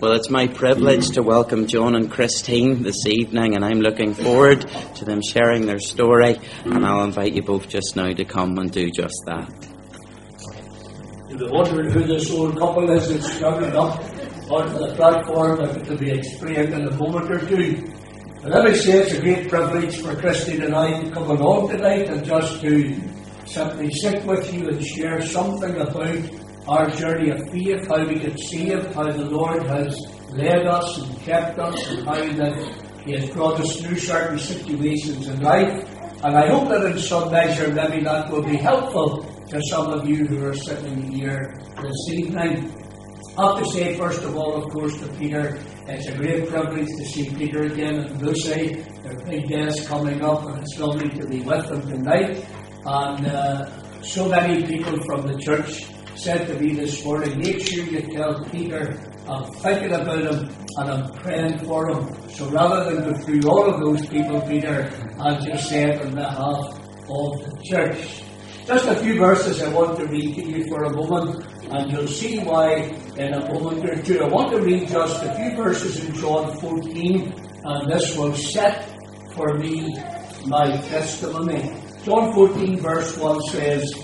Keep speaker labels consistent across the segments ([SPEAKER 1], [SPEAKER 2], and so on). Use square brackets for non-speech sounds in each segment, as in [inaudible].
[SPEAKER 1] Well, it's my privilege to welcome John and Christine this evening, and I'm looking forward to them sharing their story. And I'll invite you both just now to come and do just that.
[SPEAKER 2] You'll wondering who this old couple is that's coming up onto the platform, if it'll be explained in a moment or two. But let me say it's a great privilege for Christine and I to come along tonight and just to simply sit with you and share something about our journey of faith, how we get saved, how the Lord has led us and kept us, and how that He has brought us through certain situations in life. And I hope that in some measure maybe that will be helpful to some of you who are sitting here this evening. I have to say, first of all, of course, to Peter, it's a great privilege to see Peter again and Lucy. Their big days coming up, and it's lovely to be with them tonight. And uh, so many people from the church said to me this morning, make sure you tell Peter I'm thinking about him and I'm praying for him. So rather than go through all of those people, Peter, I'll just say it on behalf of the church. Just a few verses I want to read to you for a moment, and you'll see why in a moment or two. I want to read just a few verses in John 14, and this will set for me my testimony. John 14, verse 1 says,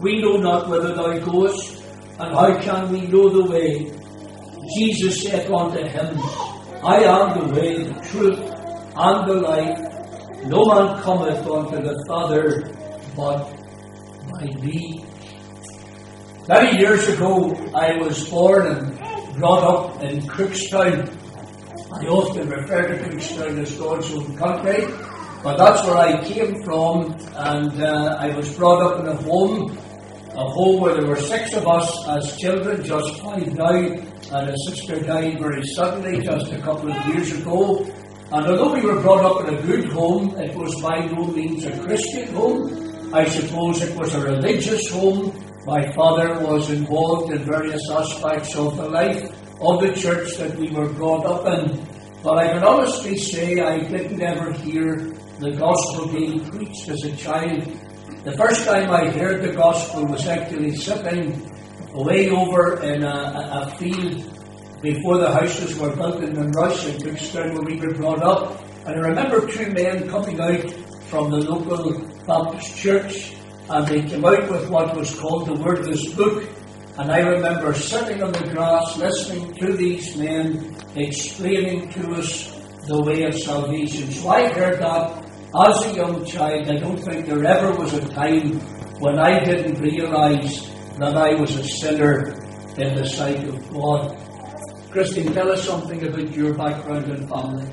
[SPEAKER 2] we know not whither thou goest, and how can we know the way? Jesus said unto him, I am the way, the truth, and the life. No man cometh unto the Father but by me. Many years ago, I was born and brought up in Cookstown. I often refer to Cookstown as God's own country, but that's where I came from, and uh, I was brought up in a home a home where there were six of us as children, just five now, and a sister died very suddenly just a couple of years ago. And although we were brought up in a good home, it was by no means a Christian home. I suppose it was a religious home. My father was involved in various aspects of the life of the church that we were brought up in. But I can honestly say I didn't ever hear the gospel being preached as a child. The first time I heard the gospel was actually sitting way over in a, a field before the houses were built in Rush in Cookstown where we were brought up. And I remember two men coming out from the local Baptist church and they came out with what was called the Wordless Book. And I remember sitting on the grass listening to these men explaining to us the way of salvation. So I heard that as a young child, I don't think there ever was a time when I didn't realize that I was a sinner in the sight of God. Christine, tell us something about your background and family.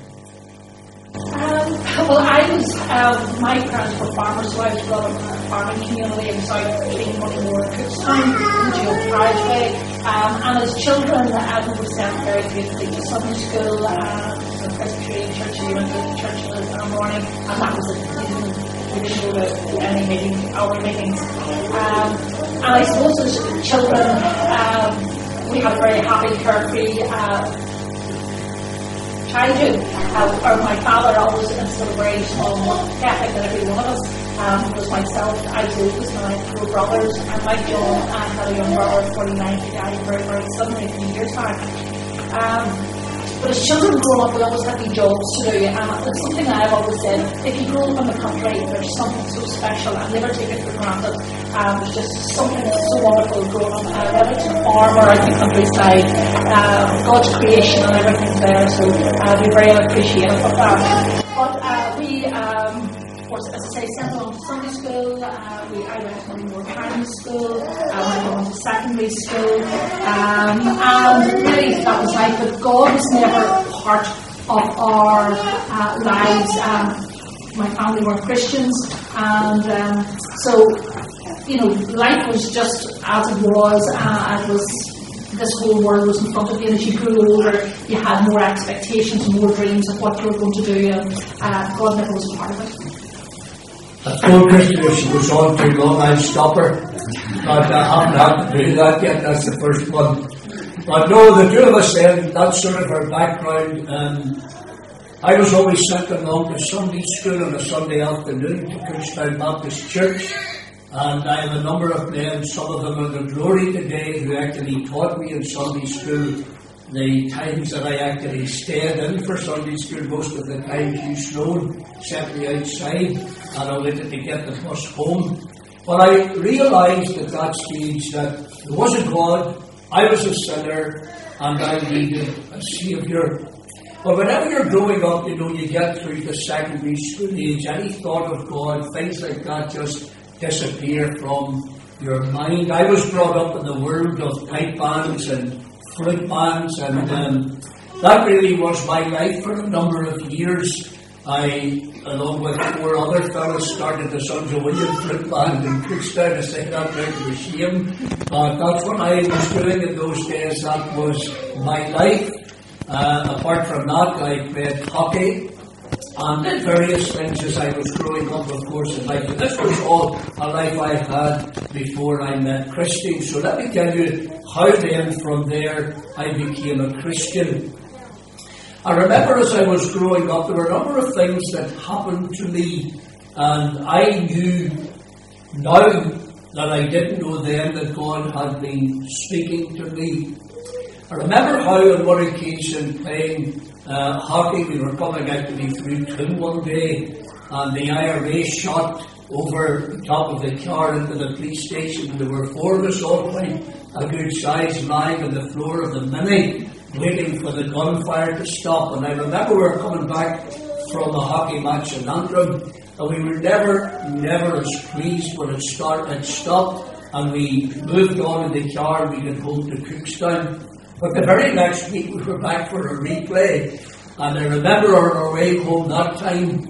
[SPEAKER 3] Um, well, I was, um, my parents were farmers, so I was brought up in a farming community in South King Moneymore, Cookstown, Joe Carriageway. Um, and as children, um, we were sent very briefly to Sunday school, uh, Presbyterian church, we went to the church in the morning, and that was it. We didn't, we go to any meeting, our meetings. Um, and I suppose as children, um, we had a very happy, carefree uh, childhood. Uh, or my father always instilled a very strong ethic in every one of us. Um, was myself, I too was my four brothers, and my John, I had a young brother, 49, who died very, very suddenly a few years back. Um, but as children grow up, we always have these jobs to do, and it's something I've always said. If you grow up in the country, there's something so special, and never take it for granted. Um, there's just something so wonderful growing up, uh, whether it's a farm or out in the countryside, uh, God's creation and everything's there, so uh, we're very appreciative of that. Secondary school, um, and really that was life, but God was never part of our uh, lives. Um, my family were Christians, and um, so, you know, life was just as it was, uh, it was this whole world was in front of you. And as you grew older, you had more expectations, more dreams of what you were going to do, and uh, God never was a part of it.
[SPEAKER 2] I told Christy if she was on too long, I'd stop her. But I'm not had to do that yet, that's the first one. But no, the two of us then, that's sort of our background. Um, I was always sent along to Sunday school on a Sunday afternoon to Cookstown Baptist Church. And I have a number of men, some of them are in the glory today, who actually taught me in Sunday school the times that I actually stayed in for Sunday school. Most of the time, Hugh Sloan sent me outside and I waited to get the bus home. But I realised at that stage that there was a God, I was a sinner, and I needed a Saviour. But whenever you're growing up, you know, you get through the secondary school age, any thought of God, things like that just disappear from your mind. I was brought up in the world of pipe bands and flute bands, and um, that really was my life for a number of years. I, along with four other fellows, started the Sons of William flute band in Cookstown. I say that right to shame, that's what I was doing in those days. That was my life. Uh, apart from that, I played hockey and various things as I was growing up, of course, in life. But this was all a life I had before I met Christine. So let me tell you how then from there I became a Christian. I remember as I was growing up, there were a number of things that happened to me, and I knew now that I didn't know then that God had been speaking to me. I remember how on one occasion playing uh, hockey, we were coming out to be through Twin one day, and the IRA shot over the top of the car into the police station, and there were four of us all quite a good size lying on the floor of the Mini, waiting for the gunfire to stop. And I remember we were coming back from a hockey match in Antrim, and we were never, never as pleased when it, started, it stopped, and we moved on in the car we got home to Cookstown. But the very next week we were back for a replay, and I remember on our way home that time,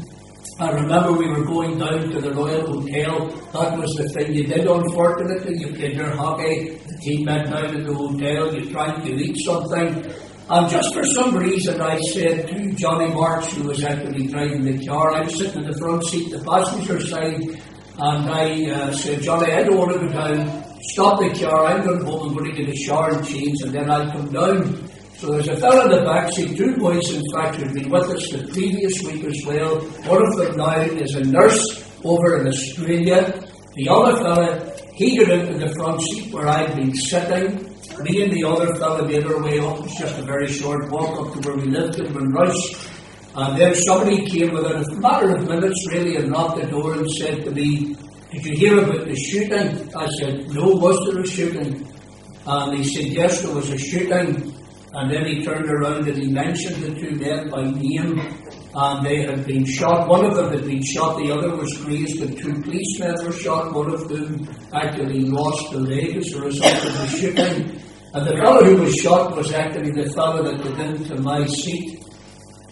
[SPEAKER 2] I remember we were going down to the Royal Hotel. That was the thing you did, unfortunately. You played your hockey, the team went down to the hotel, you tried to eat something. And just for some reason, I said to Johnny March, who was actually driving the car, I was sitting in the front seat, the passenger side, and I uh, said, Johnny, I don't want to go down. Stop the car, I'm going home, I'm going to get a shower and change, and then I'll come down. So there's a fellow in the back seat, two boys in fact who'd been with us the previous week as well. One of them now is a nurse over in Australia. The other fellow, he got into the front seat where I'd been sitting. Me and the other fellow made our way up. It's just a very short walk up to where we lived in Monrush. And then somebody came within a matter of minutes really and knocked the door and said to me, Did you hear about the shooting? I said, No, was there a shooting? And he said, Yes, there was a shooting. And then he turned around and he mentioned the two men by name, and they had been shot. One of them had been shot, the other was grazed, and two policemen were shot, one of whom actually lost a leg as a result of the shooting. And the fellow who was shot was actually the fellow that got into my seat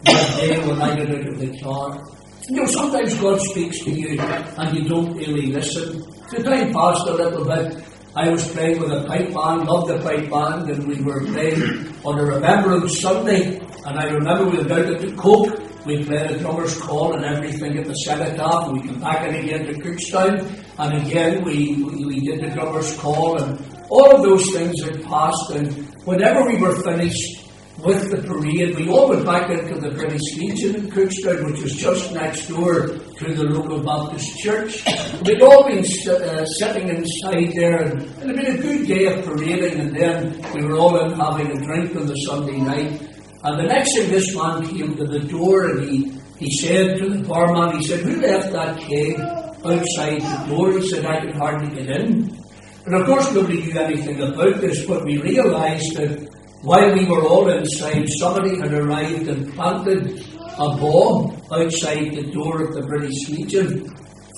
[SPEAKER 2] that day when I got out of the car. You know, sometimes God speaks to you and you don't really listen. The time passed a little bit. I was playing with a pipe band, loved the pipe band, and we were playing on a Remembrance Sunday. And I remember we out at the Coke, we played a drummer's call and everything at the Cenotaph, and we came back in again to Cookstown, and again we, we, we did the drummer's call, and all of those things had passed, and whenever we were finished, with the parade. We all went back into the British Legion in Cookstown, which was just next door to the local Baptist church. We'd all been uh, sitting inside there, and it had been a good day of parading, and then we were all in having a drink on the Sunday night. And the next thing, this man came to the door, and he, he said to the barman, he said, Who left that keg outside the door? He said, I can hardly get in. And of course, nobody knew anything about this, but we realised that while we were all inside, somebody had arrived and planted a bomb outside the door of the British Legion.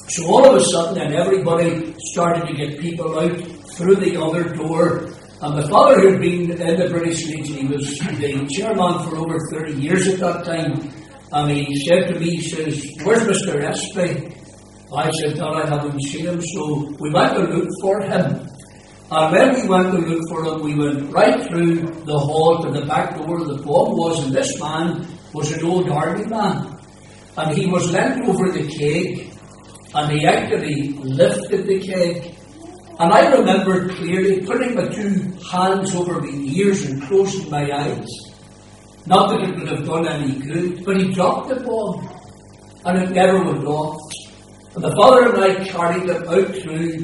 [SPEAKER 2] So all of a sudden, then everybody started to get people out through the other door. And my father who had been in the British Legion. He was the chairman for over 30 years at that time. And he said to me, he says, Where's Mr. Espy? I said, Dad, I haven't seen him. So we went to look for him. And when we went to look for him, we went right through the hall to the back door the pub was, and this man was an old army man. And he was leant over the keg, and he actually lifted the keg. And I remember clearly putting my two hands over my ears and closing my eyes. Not that it would have done any good, but he dropped the bomb, and it never went off. And the father and I carried him out through,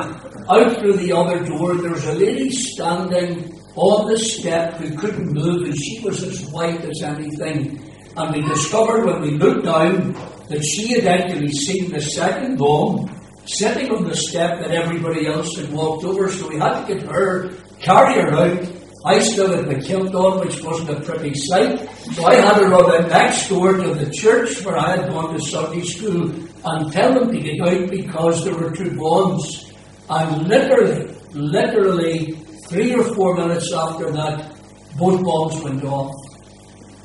[SPEAKER 2] out through the other door. There was a lady standing on the step who couldn't move, and she was as white as anything. And we discovered when we looked down that she had actually seen the second bomb sitting on the step that everybody else had walked over. So we had to get her, carry her out. I still had my kilt on, which wasn't a pretty sight. So I had her run next door to the church where I had gone to Sunday school and tell them to get out because there were two bombs. And literally, literally, three or four minutes after that, both bombs went off.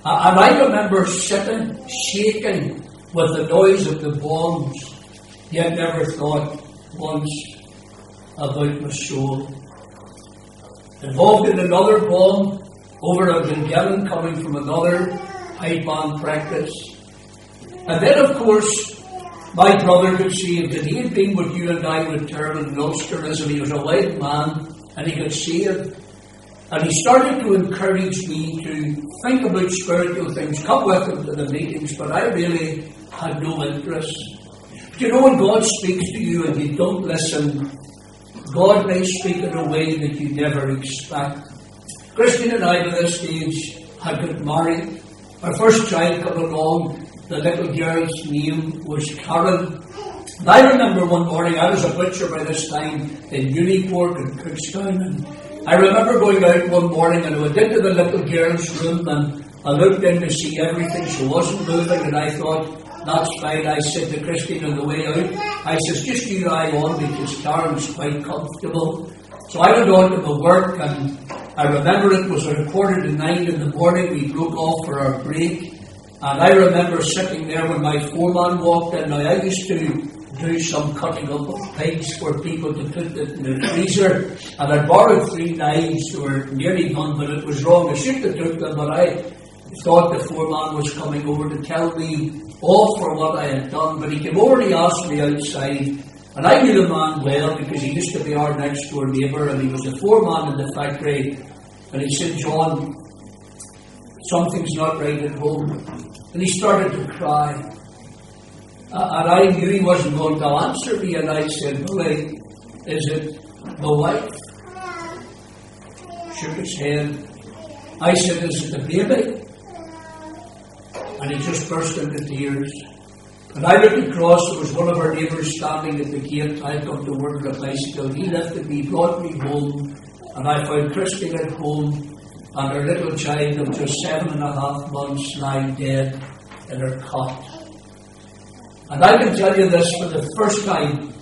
[SPEAKER 2] And I remember sitting, shaking with the noise of the bombs, yet never thought once about my soul. Involved in another bomb over a Glengellan coming from another high band practice. And then, of course, my brother got saved, and he had been with you and I with Terman and Ulsterism. He was a white man, and he could see it. And he started to encourage me to think about spiritual things, come with him to the meetings, but I really had no interest. But you know, when God speaks to you and you don't listen, God may speak in a way that you never expect. Christian and I, by this stage, had got married. Our first child came along. The little girl's name was Karen. And I remember one morning, I was a butcher by this time in Unipork and Cookstown, and I remember going out one morning and I went into the little girl's room and I looked in to see everything. She wasn't moving, and I thought, that's fine. I said to Christine on the way out, I says, just you lie on because Karen's quite comfortable. So I went on to my work and I remember it was a quarter to nine in the morning. We broke off for our break. And I remember sitting there when my foreman walked in. Now I used to do some cutting up of pigs for people to put it in the freezer. And I borrowed three knives that were nearly done, but it was wrong. I should have took them, but I thought the foreman was coming over to tell me off for what I had done. But he came over and he asked me outside. And I knew the man well because he used to be our next door neighbour and he was a foreman in the factory. And he said, John, something's not right at home. And he started to cry. Uh, and I knew he wasn't going to answer me. And I said, Billy, is it the wife? Shook his head. I said, Is it the baby? And he just burst into tears. And I looked across, there was one of our neighbours standing at the gate. I'd come to work on a bicycle. He lifted me, brought me home, and I found Christine at home and her little child of just seven and a half months lying dead in her cot. And I can tell you this for the first time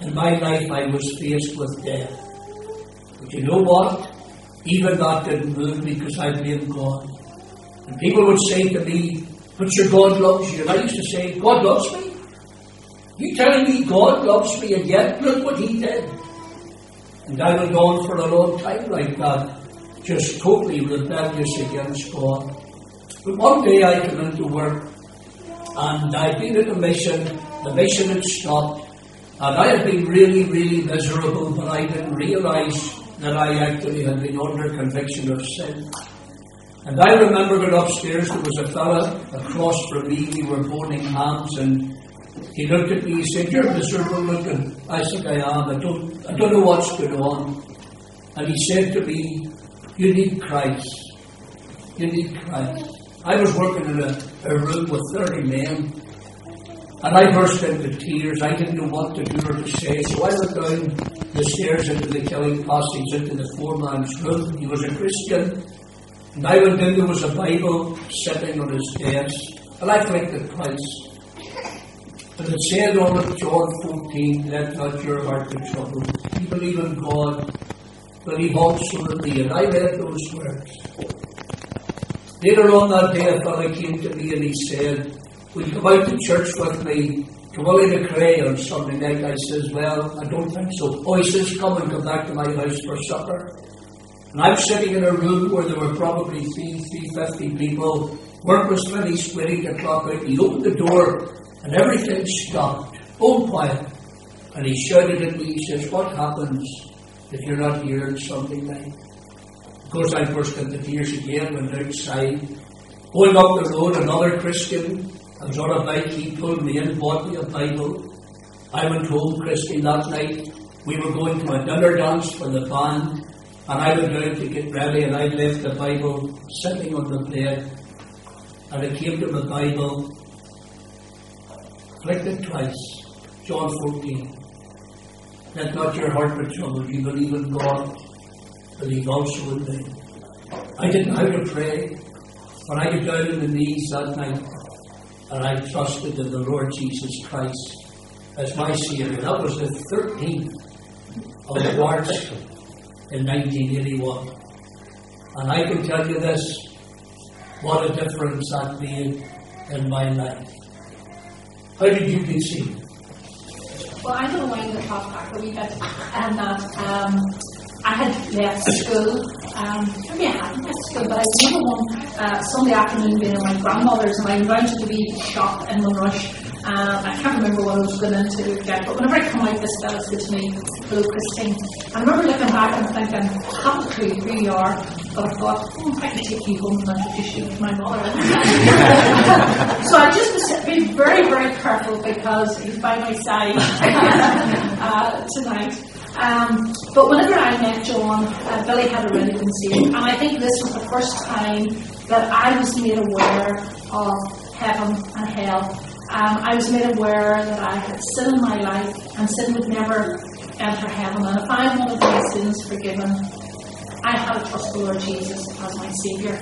[SPEAKER 2] in my life I was faced with death. But you know what? Even that didn't move me because I blamed God. And people would say to me, but your God loves you. And I used to say, God loves me? You telling me God loves me and yet look what he did. And I went on for a long time like that, just totally rebellious against God. But one day I came into work and I'd been at a mission, the mission had stopped, and I had been really, really miserable, but I didn't realize that I actually had been under conviction of sin. And I remember going upstairs, there was a fella across from me, we were boning hams, and he looked at me, he said, You're miserable looking. I said, I am, I don't, I don't know what's going on. And he said to me, You need Christ. You need Christ. I was working in a, a room with 30 men, and I burst into tears. I didn't know what to do or to say, so I went down the stairs into the killing passage, into the foreman's room. He was a Christian. And I went in, there was a Bible sitting on his desk, and I it twice. And it said on it, John 14, let not your heart be troubled. You believe in God, believe also in me. And I read those words. Later on that day, a fellow came to me and he said, Will you come out to church with me to Willie McRae on Sunday night. I says, well, I don't think so. Oh, he says, come and come back to my house for supper. And I'm sitting in a room where there were probably three, three fifty people. Work was finished, waiting to clock out. He opened the door and everything stopped. All quiet. And he shouted at me, he says, what happens if you're not here Sunday night? Of course, I burst into tears again, went outside. Going up the road, another Christian, I was on a bike, he pulled me in, bought me a Bible. I went home, Christy, that night. We were going to a dinner dance for the band, and I went down to get ready, and I left the Bible sitting on the bed. And I came to the Bible, flicked it twice, John 14. Let not your heart be troubled, you believe in God, believe also in me. I didn't know how to pray, but I got down on the knees that night and I trusted in the Lord Jesus Christ as my Savior. That was the 13th of March in 1981. And I can tell you this what a difference that made in my life. How did you get saved?
[SPEAKER 3] Well, going to wind the talk back a wee bit, and that um, I had left school. Um, maybe I hadn't left school, but I remember one uh, Sunday afternoon being at my grandmother's, and I went to the shop in Monrush. Uh, I can't remember what I was going into get, but whenever I come out, this fella said to me, "Hello, Christine." I remember looking back and thinking, "I haven't a clue who you are," but I thought, "Oh, I can take you home and introduce you to my mother." [laughs] so I just was being very, very careful because he's by my side [laughs] uh, tonight. Um, but whenever I met John, uh, Billy had already been saved, and I think this was the first time that I was made aware of heaven and hell. Um, I was made aware that I had sin in my life, and sin would never enter heaven. And if I wanted my sins forgiven, I had to trust the Lord Jesus as my Saviour.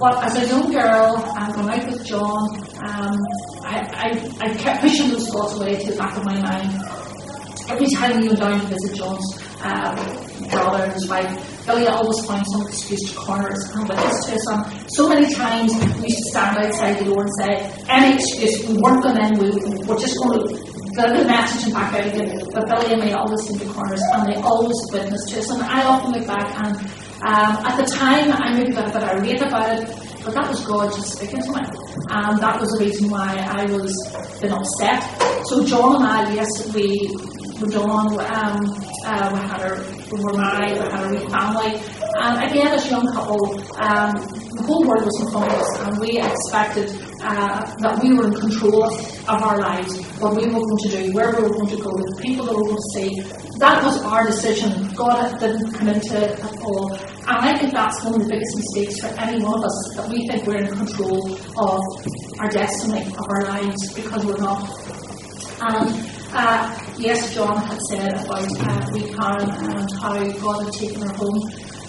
[SPEAKER 3] But as a young girl, um, going out with John, um, I, I, I kept pushing those thoughts away to the back of my mind. Every time we went down to visit John's uh, brother and his wife, Billy always found some excuse to corner us and witness to us. And so many times we used to stand outside the door and say, any excuse, we weren't going in, we, we're just going to the message and back out again. But Billy and me always seemed to corner us and they always witnessed to us. And I often look back and um, at the time I maybe got a bit irate about it, but that was God just speaking to me. And that was the reason why I was been upset. So John and I, yes, we were done. Um, uh, we had our, we were married, we had a wee family. And again, as a young couple, um, the whole world was in front of us, and we expected uh, that we were in control of our lives, what we were going to do, where we were going to go, the people that we were going to see. That was our decision. God didn't come into it at all. And I think that's one of the biggest mistakes for any one of us, that we think we're in control of our destiny, of our lives, because we're not. And uh, yes, John had said about uh, wee Karen and how God had taken her home.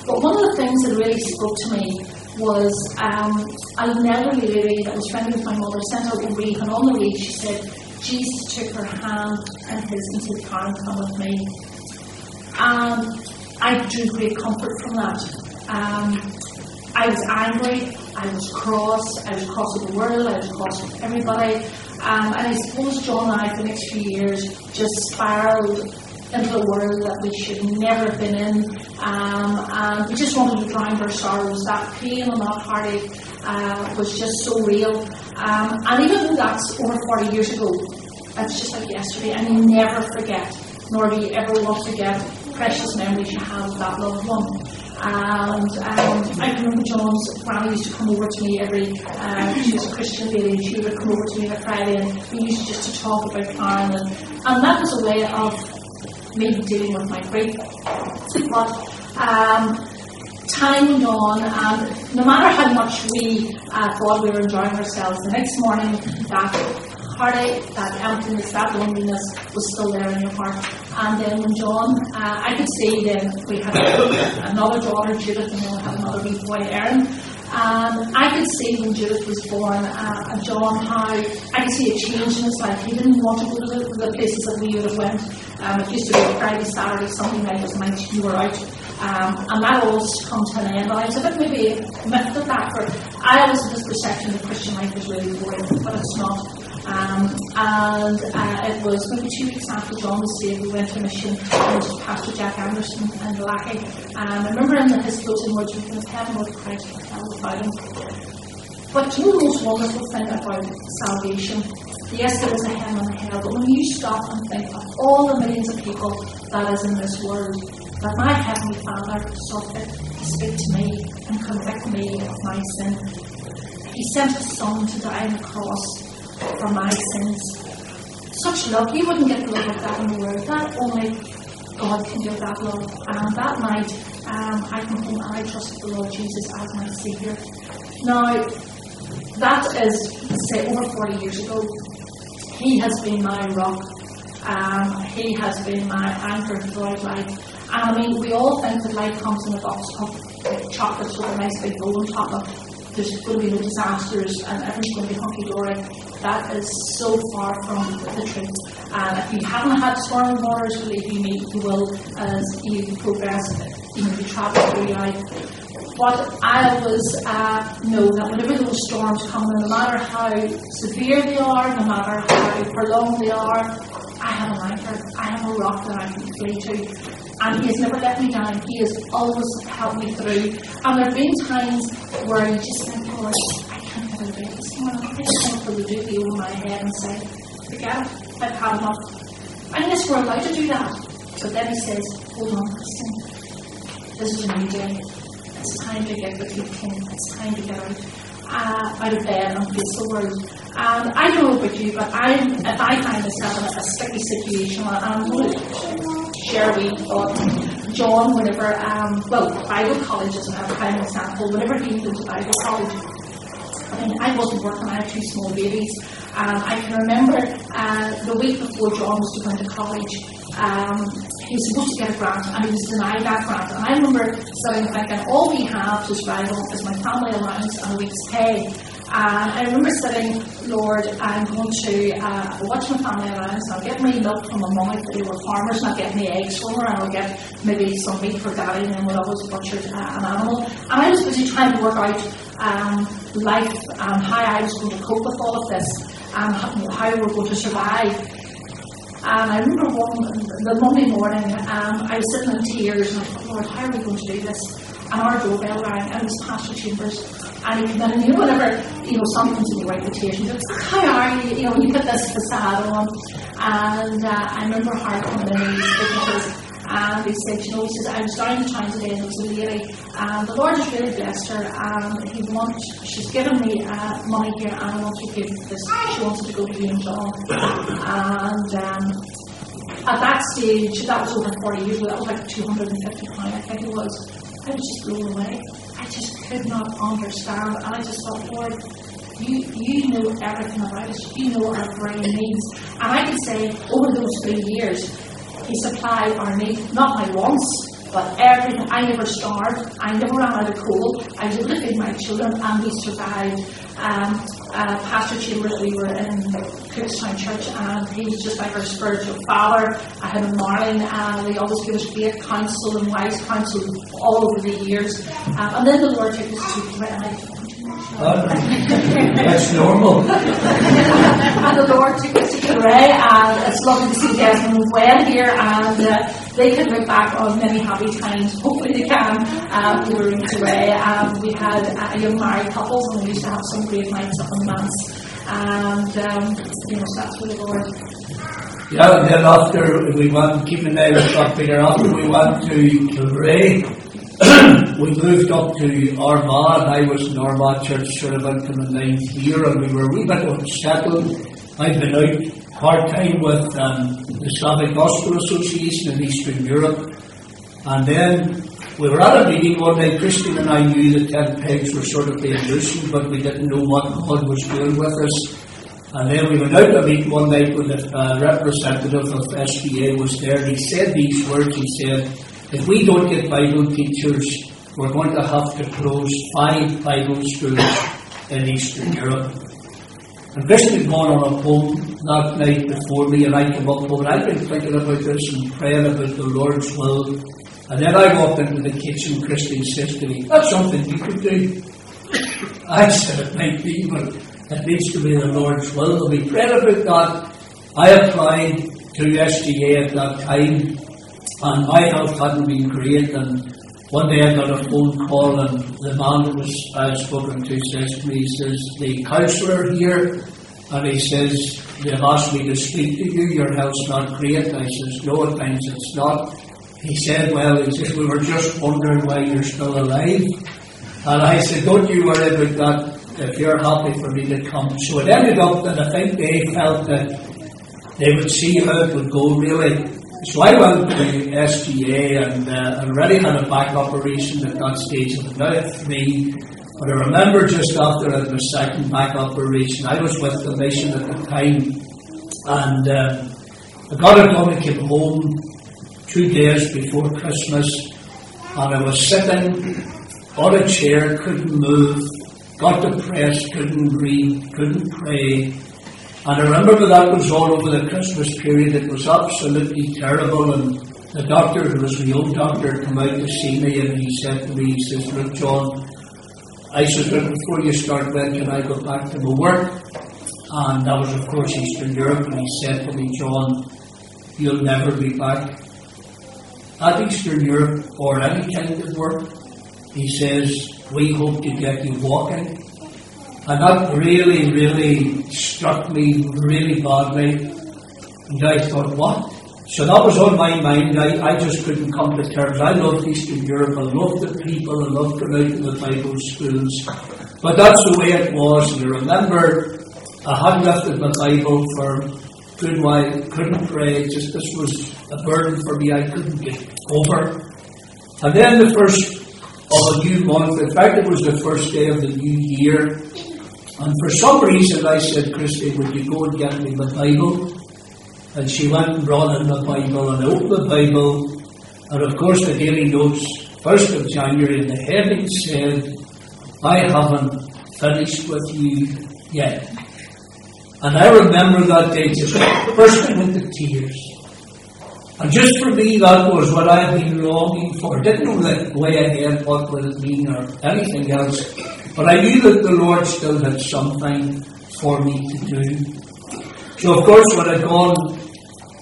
[SPEAKER 3] But one of the things that really spoke to me was um, an elderly lady that was friendly with my mother sent out a wreath, and on the wreath she said, Jesus took her hand and his and said, Karen, come with me. And I drew great comfort from that. Um, I was angry, I was cross, I was cross with the world, I was cross with everybody. Um, and I suppose John and I, for the next few years, just spiraled into a world that we should never have been in. Um, and we just wanted to drown our sorrows. That pain and that heartache uh, was just so real. Um, and even though that's over 40 years ago, it's just like yesterday, and you never forget, nor do you ever want to forget precious memories you have of that loved one. And um, I remember John's granny used to come over to me every, uh, she was a Christian lady, she would come over to me on a Friday, and we used to just to talk about Karen, and, and that was a way of me dealing with my grief. But um, time went on, and no matter how much we uh, thought we were enjoying ourselves, the next morning that heartache, that emptiness, that loneliness was still there in your heart. And then when John, uh, I could see then we had [coughs] another daughter, Judith, and then we had another wee boy, Aaron. And I could see when Judith was born, uh, and John, how I could see a change in his life. He didn't want to go to the, the places that we would have went. Um, it used to be Friday, Saturday, Sunday night was night you were out. Um, and that all come to an end. And I was a bit maybe miffed at that. For I always had this perception that Christian life was really boring, but it's not. Um, and uh, it was maybe two weeks after John was saved, we went to a mission with Pastor Jack Anderson and Lackey. Um, I remember in his closing words, we can heaven with Christ, we tell about him. But you know the most wonderful thing about salvation? Yes, there is a heaven and a hell, but when you stop and think of all the millions of people that is in this world, that my Heavenly Father saw fit to speak to me and convict me of my sin. He sent His Son to die on the cross for my sins. Such love, you wouldn't get the love like that in the world. That only God can give that love. And that night, um, I come home and I trusted the Lord Jesus as my Saviour. Now, that is, say, over 40 years ago. He has been my rock. Um, he has been my anchor throughout life. And I mean, we all think that life comes in a box of chocolates with a nice big on top of. There's going to be no disasters and everything's going to be hunky dory. That is so far from the truth. And if you haven't had stormy waters, believe you me, you will as you progress, you know, you travel through life. But I always uh, know that whenever those storms come, no matter how severe they are, no matter how prolonged they are, I have an anchor, I have a rock that I can flee to. And He has never let me down. He has always helped me through. And there have been times where you just think, oh, I can't get out of bed morning. I just want to over my head and say, forget it, I've had enough. And yes, we're allowed to do that. But then He says, hold on, listen. This is a new day. It's time to get with your king. It's time to get out, uh, out of bed and face the world. And I don't know about you, but I, if I find myself in a sticky situation, I'm going to share a wee thought. John, whenever, um, well, Bible college is a prime example. Whenever he went to Bible college, I mean, I wasn't working, I had two small babies. Um, I can remember uh, the week before John was to go into college, um, he was supposed to get a grant and he was denied that grant. And I remember sitting thinking, all we have to survive on is my family allowance and a week's pay. And I remember sitting, Lord, I'm going to uh, watch my family allowance. I'll get my milk from my mum if they were farmers, and I'll get my eggs from her, and I'll get maybe some meat for daddy, and then we'll always butchered uh, an animal. And I was busy trying to work out um, life and how I was going to cope with all of this and how we were going to survive. And I remember one, the Monday morning, um, I was sitting in tears and I thought, Lord, how are we going to do this? And our doorbell rang and it was Pastor Chambers. And he came in and you know whenever, you know, something's in your reputation, you go, how are you? You know, you put this facade on. And uh, I remember her coming in and he to and he said, you know, he says, I was down in town today and there was a lady, and the Lord has really blessed her, and he wants, she's given me uh, money here, and I want to give this, she wanted to go to Ian John. And um, at that stage, that was over 40 years ago, that was like 250 pounds, I think it was. I was just blown away. I just could not understand, and I just thought, Lord, you, you know everything about us. You know our brain needs. And I can say, over those three years, he supplied our needs, not my wants, but everything. I never starved. I never ran out of coal. I to feed my children, and we survived. Um, uh, Pastor Chambers, we were in Cookstown Church, and he was just like our spiritual father. I had a Marlon, uh, they always give us great counsel and wise counsel all over the years. Um, and then the Lord took us to
[SPEAKER 2] That's normal.
[SPEAKER 3] and the Lord took us to Kilrea, and it's lovely to see Desmond well here, and uh, they can look back on many happy times. [laughs] Hopefully they can. Um, we were in Kilrea, and we had uh, young married couples, and we used to have some great nights up on the manse. And, um, you know, so that's where the Lord
[SPEAKER 2] Yeah, and then after we went, keeping an eye on Peter, after we went to Kilrea, [clears throat] we moved up to Armagh, and I was in Armagh Church sort of into the ninth year, and we were a wee bit unsettled. I'd been out part time with um, the Slavic Gospel Association in Eastern Europe, and then we were at a meeting one day. Christine and I knew that ten pegs were sort of being loosened, but we didn't know what God was doing with us. And then we went out to meet one night when the uh, representative of SGA was there. And he said these words. He said, "If we don't get Bible teachers, we're going to have to close five Bible schools in Eastern Europe." And Christian had gone on a home that night before me, and I came up and I'd been thinking about this and praying about the Lord's will. And then I walked into the kitchen, Christine says to me, That's something you could do. I said it might be, but It needs to be the Lord's will. And we prayed about that. I applied to SGA at that time, and my health hadn't been great. And one day I got a phone call, and the man that was I had spoken to says to me, he says, the counsellor here, and he says, they've asked me to speak to you, your health's not great. I says, no, at times it's not. He said, well, he says, we were just wondering why you're still alive. And I said, don't you worry about that if you're happy for me to come. So it ended up that I think they felt that they would see how it would go really. So I went to the SGA and uh, already had a back operation at that stage. I was at three. But I remember just after my second back operation, I was with the mission at the time. And uh, I got it done and came home two days before Christmas. And I was sitting on a chair, couldn't move, got depressed, couldn't read, couldn't pray. And I remember that was all over the Christmas period. It was absolutely terrible. And the doctor, who was my own doctor, came out to see me and he said to me, he says, Look, John, I said, Look, before you start then, can I go back to my work? And that was, of course, Eastern Europe. And he said to me, John, you'll never be back at Eastern Europe or any kind of work. He says, we hope to get you walking. And that really, really struck me really badly. And I thought, what? So that was on my mind. I, I just couldn't come to terms. I loved Eastern Europe. I loved the people. I loved going out to the Bible schools. But that's the way it was. And I remember I hadn't lifted my Bible for a good while. Couldn't pray. Just this was a burden for me. I couldn't get over. And then the first of a new month. In fact, it was the first day of the new year. And for some reason, I said, Christy, would you go and get me the Bible? And she went and brought in the Bible and I opened the Bible. And of course, the daily notes, 1st of January, and the heading said, I haven't finished with you yet. And I remember that day just bursting into tears. And just for me, that was what I had been longing for. Didn't know that way ahead what would it mean or anything else. But I knew that the Lord still had something for me to do. So of course when I'd gone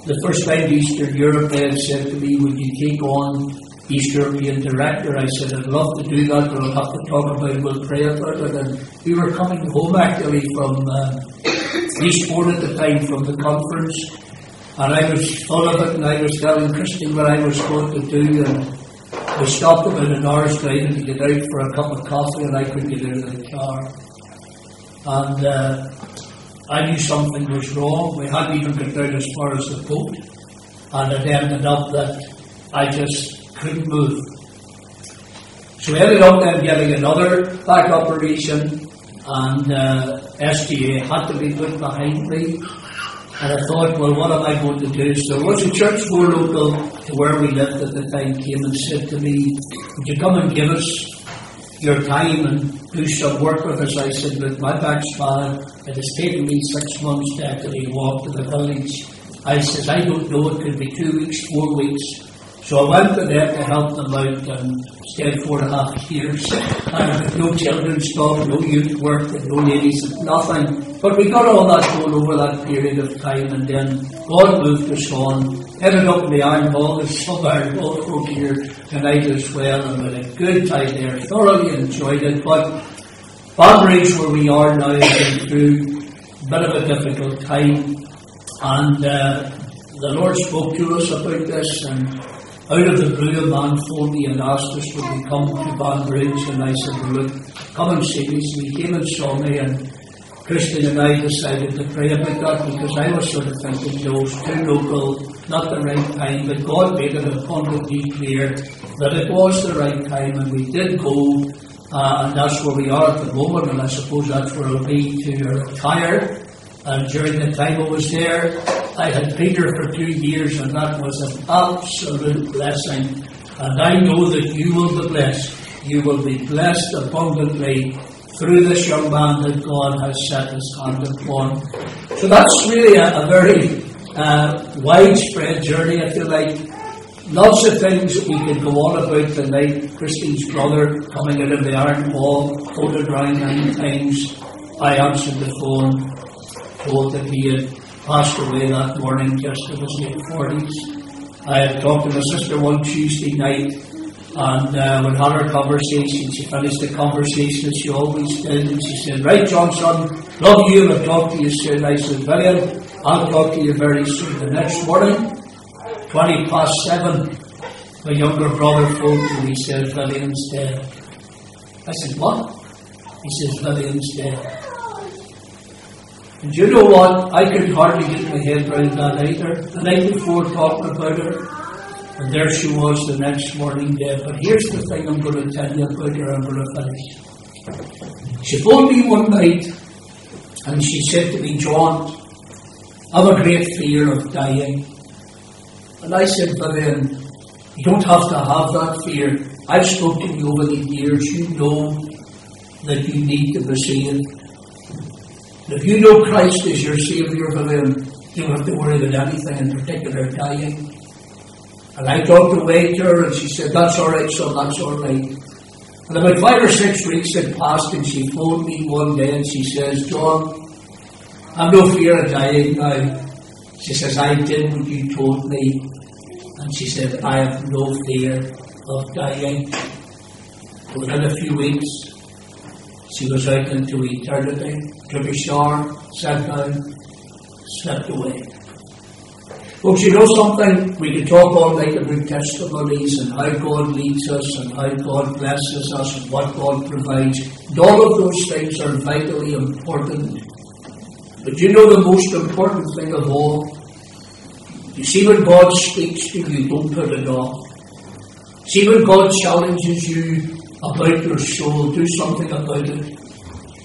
[SPEAKER 2] the first time to Eastern Europe, they had said to me, would you take on East European Director? I said, I'd love to do that, but I'll have to talk about it, we'll pray about it. And we were coming home actually from uh, Eastbourne at the time from the conference. And I was full of it, and I was telling Christine what I was going to do, and we stopped about an hour's driving to get out for a cup of coffee, and I couldn't get out of the car. And uh, I knew something was wrong. We hadn't even got down as far as the boat, and it ended up that I just couldn't move. So we ended up then getting another back operation, and uh, SGA had to be put behind me. And I thought, well, what am I going to do? So there was a church more local where we lived at the time came and said to me, would you come and give us your time and do some work with us? I said, look, my back's bad. It has taken me six months to actually walk to the village. I said, I don't know, it could be two weeks, four weeks. So I went to to help them out and stayed four and a half years. And no children's stuff, no youth work, no ladies, nothing. But we got all that going over that period of time, and then God moved us on. Ended up in the Iron Hall, there's some Iron Hall folk here tonight as well, and we had a good time there. Thoroughly enjoyed it, but Banbridge, where we are now, has been through a bit of a difficult time, and uh, the Lord spoke to us about this, and out of the blue, a man phoned me and asked us would we come to Banbridge, and I said, well, look, come and see me. So he came and saw me, and Christian and I decided to pray about that because I was sort of thinking, it's too local, not the right time, but God made it abundantly clear that it was the right time, and we did go, uh, and that's where we are at the moment, and I suppose that's where I'll be to retire. And during the time I was there, I had Peter for two years, and that was an absolute blessing. And I know that you will be blessed. You will be blessed abundantly through this young man that God has set his hand upon. So that's really a, a very uh, widespread journey, I feel like. Lots of things that we could go on about tonight. Christine's brother coming out of the Iron Hall, quoted around nine times. I answered the phone, told that he had passed away that morning just in his late 40s. I had talked to my sister one Tuesday night and uh, we had our conversation. She finished the conversation as she always did and she said, Right, Johnson, love you I'll talk to you soon. I said, William, I'll talk to you very soon. The next morning, 20 past 7, my younger brother phoned to me, he said, William's dead. I said, What? He says, William's dead. And you know what? I could hardly get my head around that either. The night before talking about her, and there she was the next morning dead. But here's the thing I'm going to tell you about her, I'm going to finish. She phoned me one night, and she said to me, John, I have a great fear of dying. And I said, Vivian, um, you don't have to have that fear. I've spoken to you over the years. You know that you need to be saved. If you know Christ as your Saviour, Vivian, um, you don't have to worry about anything in particular dying. And I talked to her, and she said, That's all right, son, that's all right. And about five or six weeks had passed, and she phoned me one day and she says, John, I've no fear of dying now. She says, I did what you told me. And she said, I have no fear of dying. Within a few weeks, she was out into eternity, took a shower, sat down, slept away. Folks, you know something? We can talk all night about testimonies and how God leads us and how God blesses us and what God provides. And all of those things are vitally important. But you know the most important thing of all? You see when God speaks to you, don't put it off. See when God challenges you about your soul, do something about it.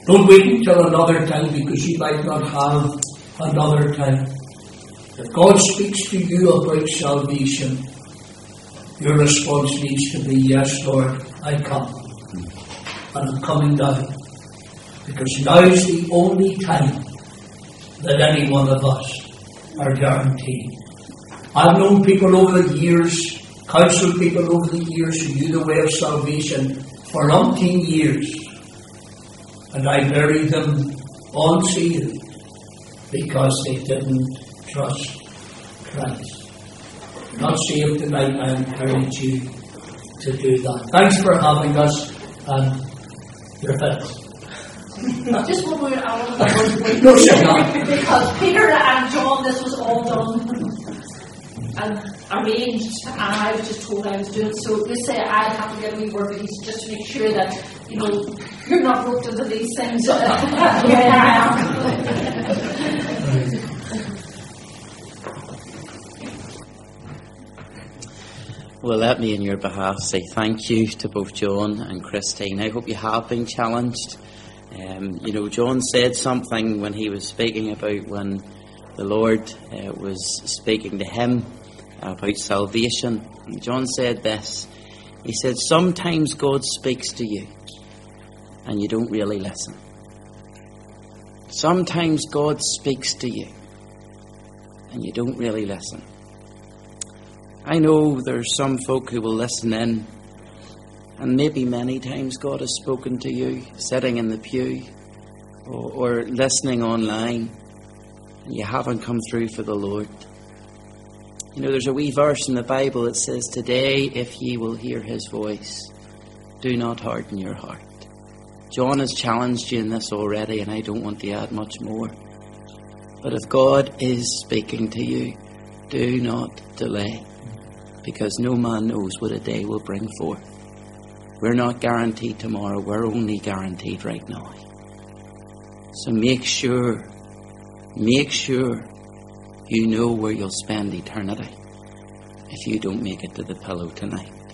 [SPEAKER 2] Don't wait until another time because you might not have another time. If God speaks to you about salvation, your response needs to be, Yes, Lord, I come. And I'm coming down. Because now is the only time that any one of us are guaranteed. I've known people over the years, counseled people over the years who knew the way of salvation for umpteen years. And I buried them unsaved because they didn't trust Christ. Not saved tonight, I encourage you to do that. Thanks for having us, and you're finished. [laughs]
[SPEAKER 3] Just one more, I want to
[SPEAKER 2] No, shut up.
[SPEAKER 3] Because Peter and John, this was all done and arranged, and I was just told I was doing it. So they say I have to get a wee word with just to make sure that, you know, [laughs] you're not roped into these things. [laughs] yeah,
[SPEAKER 1] Well, let me, in your behalf, say thank you to both John and Christine. I hope you have been challenged. Um, you know, John said something when he was speaking about when the Lord uh, was speaking to him about salvation. And John said this He said, Sometimes God speaks to you and you don't really listen. Sometimes God speaks to you and you don't really listen. I know there's some folk who will listen in, and maybe many times God has spoken to you sitting in the pew or, or listening online, and you haven't come through for the Lord. You know, there's a wee verse in the Bible that says, Today, if ye will hear his voice, do not harden your heart. John has challenged you in this already, and I don't want to add much more. But if God is speaking to you, do not delay because no man knows what a day will bring forth. We're not guaranteed tomorrow, we're only guaranteed right now. So make sure, make sure you know where you'll spend eternity if you don't make it to the pillow tonight.